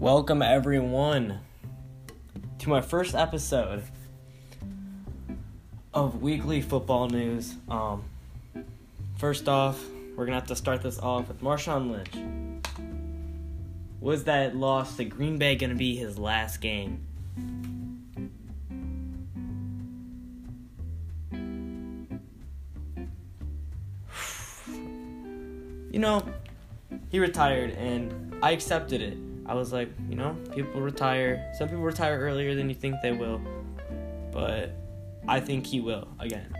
Welcome everyone to my first episode of weekly football news. Um, first off, we're gonna have to start this off with Marshawn Lynch. Was that loss to Green Bay gonna be his last game? You know, he retired and I accepted it. I was like, you know, people retire. Some people retire earlier than you think they will. But I think he will again.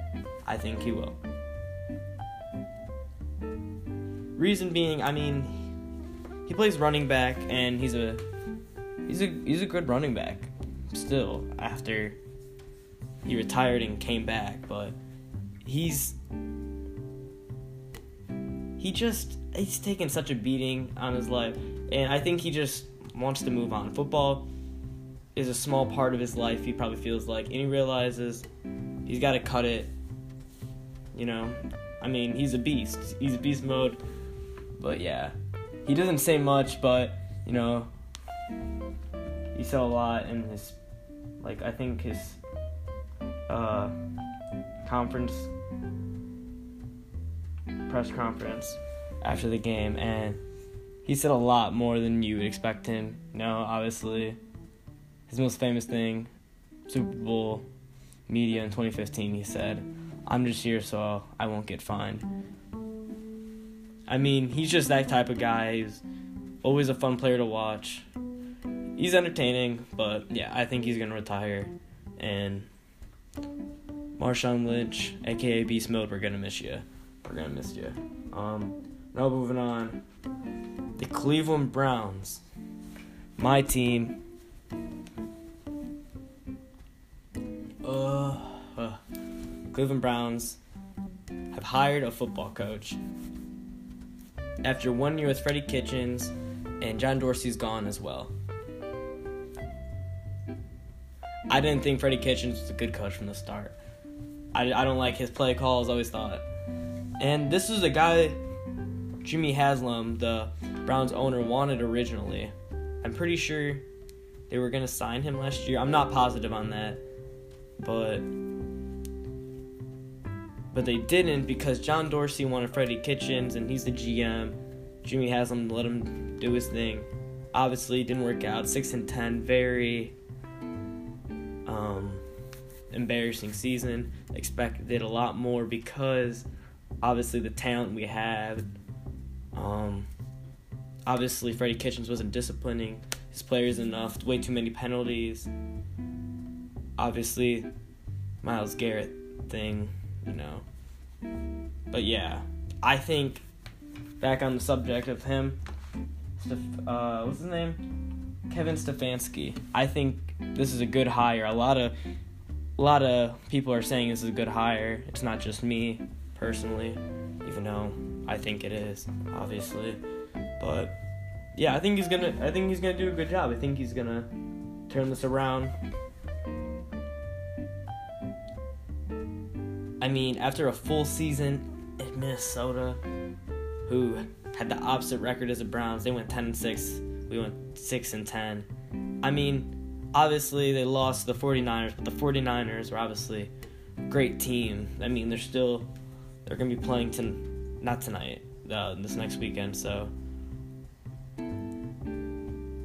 I think he will. Reason being, I mean, he plays running back and he's a he's a he's a good running back still after he retired and came back, but he's he just he's taken such a beating on his life and I think he just wants to move on. Football is a small part of his life, he probably feels like, and he realizes he's got to cut it. You know, I mean, he's a beast. He's a beast mode. But yeah, he doesn't say much, but, you know, he said a lot in his, like, I think his uh, conference, press conference after the game, and he said a lot more than you would expect him. No, obviously, his most famous thing, Super Bowl media in 2015, he said, I'm just here so I won't get fined. I mean, he's just that type of guy. He's always a fun player to watch. He's entertaining, but yeah, I think he's going to retire. And Marshawn Lynch, aka Beast Mode, we're going to miss you. We're to miss you. Um, now moving on the Cleveland Browns, my team. Uh, uh, Cleveland Browns have hired a football coach. After one year with Freddie Kitchens, and John Dorsey's gone as well. I didn't think Freddie Kitchens was a good coach from the start. I, I don't like his play calls, always thought. And this is a guy, Jimmy Haslam, the Browns owner wanted originally. I'm pretty sure they were going to sign him last year. I'm not positive on that. But but they didn't because John Dorsey wanted Freddie Kitchens and he's the GM. Jimmy Haslam let him do his thing. Obviously, didn't work out. Six and ten, very um, embarrassing season. Expected a lot more because obviously the talent we have. Um, obviously Freddie Kitchens wasn't disciplining his players enough, way too many penalties. Obviously, Myles Garrett thing, you know. But yeah, I think back on the subject of him, uh, what's his name? Kevin Stefanski. I think this is a good hire. A lot of a lot of people are saying this is a good hire. It's not just me personally, even though I think it is, obviously. But yeah, I think he's gonna. I think he's gonna do a good job. I think he's gonna turn this around. I mean, after a full season in Minnesota, who had the opposite record as the Browns, they went 10 and 6. We went 6 and 10. I mean, obviously they lost the 49ers, but the 49ers were obviously great team. I mean, they're still they're to be playing to not tonight, uh, this next weekend, so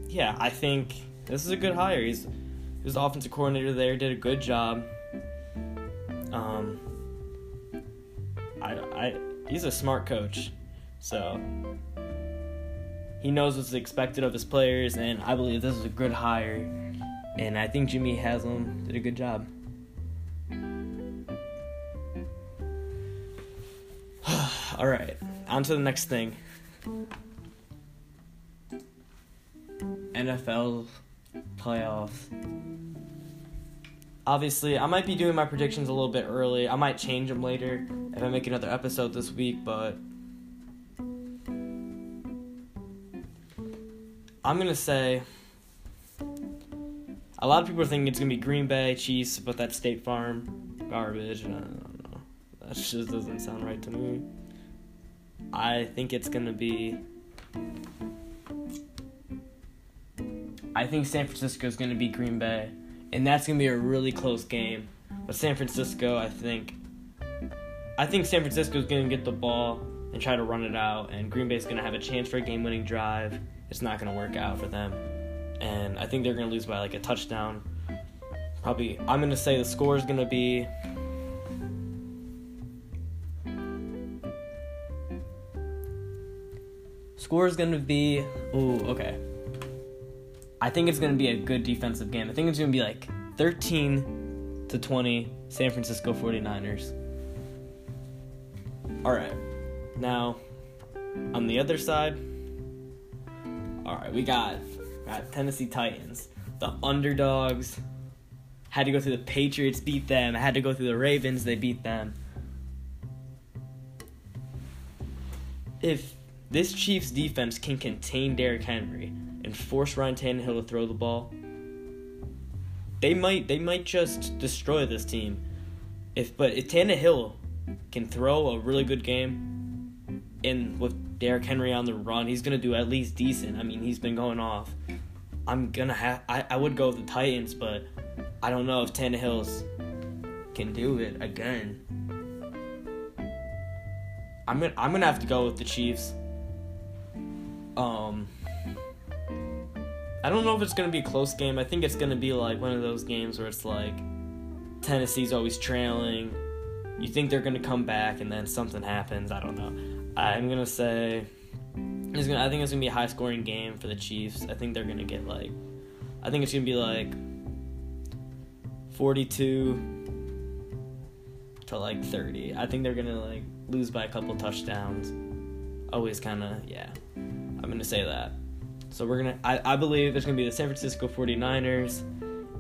yeah, I think this is a good hire. He's he was the offensive coordinator there, did a good job. Um, I, I he's a smart coach, so he knows what's expected of his players, and I believe this is a good hire. And I think Jimmy Haslam did a good job. All right, on to the next thing. NFL playoffs. Obviously, I might be doing my predictions a little bit early. I might change them later if I make another episode this week, but I'm going to say a lot of people are thinking it's going to be Green Bay, Chiefs, but that's State Farm garbage. I don't know. That just doesn't sound right to me. I think it's going to be I think San Francisco is going to be Green Bay, and that's going to be a really close game. But San Francisco, I think, I think San Francisco is going to get the ball and try to run it out, and Green Bay is going to have a chance for a game-winning drive. It's not going to work out for them, and I think they're going to lose by like a touchdown. Probably, I'm going to say the score is going to be. Score is going to be. Ooh, okay. I think it's going to be a good defensive game. I think it's going to be like 13 to 20 San Francisco 49ers. All right. Now, on the other side, all right, we got, got Tennessee Titans, the underdogs. Had to go through the Patriots, beat them. Had to go through the Ravens, they beat them. If this Chiefs defense can contain Derrick Henry and force Ryan Tannehill to throw the ball, they might they might just destroy this team. If but if Tannehill can throw a really good game, and with Derrick Henry on the run, he's gonna do at least decent. I mean, he's been going off. I'm gonna have I, I would go with the Titans, but I don't know if Tannehill's can do it again. I'm gonna I'm gonna have to go with the Chiefs. Um, I don't know if it's gonna be a close game. I think it's gonna be like one of those games where it's like Tennessee's always trailing. You think they're gonna come back, and then something happens. I don't know. I'm gonna say it's gonna. I think it's gonna be a high scoring game for the Chiefs. I think they're gonna get like. I think it's gonna be like. 42 to like 30. I think they're gonna like lose by a couple touchdowns. Always kind of yeah. I'm gonna say that. So we're gonna. I, I believe there's gonna be the San Francisco 49ers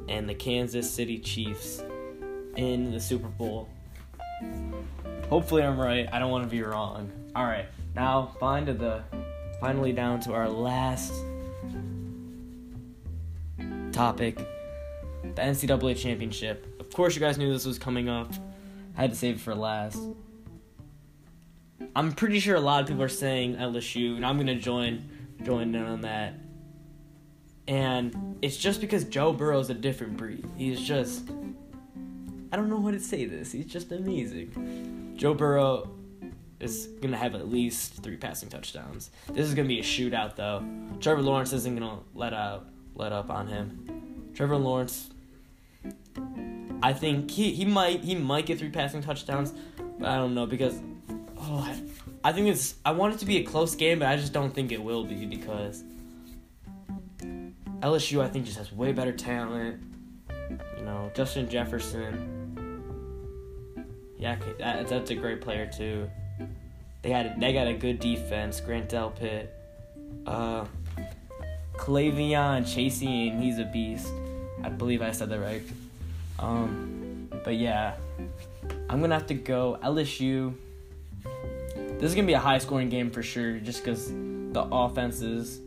and the Kansas City Chiefs in the Super Bowl. Hopefully I'm right. I don't want to be wrong. All right, now find to the finally down to our last topic, the NCAA championship. Of course, you guys knew this was coming up. I had to save it for last. I'm pretty sure a lot of people are saying LSU, and I'm gonna join join in on that. And it's just because Joe Burrow is a different breed. He's just I don't know how to say this. He's just amazing. Joe Burrow is gonna have at least three passing touchdowns. This is gonna be a shootout though. Trevor Lawrence isn't gonna let out let up on him. Trevor Lawrence I think he, he might he might get three passing touchdowns, but I don't know because oh I, I think it's I want it to be a close game, but I just don't think it will be because LSU I think just has way better talent. You know, Justin Jefferson. Yeah, that, that's a great player too. They had they got a good defense. Grant Delpit, uh, K'Lavon Chaisson, he's a beast. I believe I said that right. Um, but yeah, I'm gonna have to go LSU. This is gonna be a high scoring game for sure, just because the offenses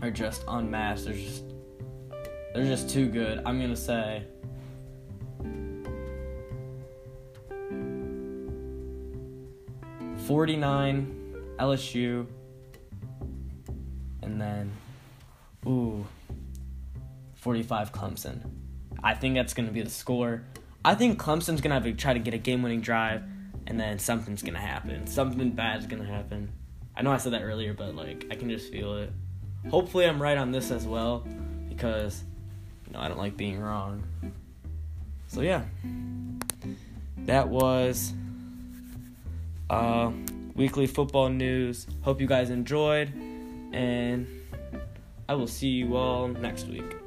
are just unmatched. They're just they're just too good. I'm gonna say. Forty-nine, LSU, and then, ooh, forty-five Clemson. I think that's going to be the score. I think Clemson's going to have to try to get a game winning drive, and then something's to happen. Something bad's to happen. I know I said that earlier, but like I can just feel it. Hopefully, I'm right on this as well, because you know I don't like being wrong. So yeah, that was uh, weekly football news. Hope you guys enjoyed, and I will see you all next week.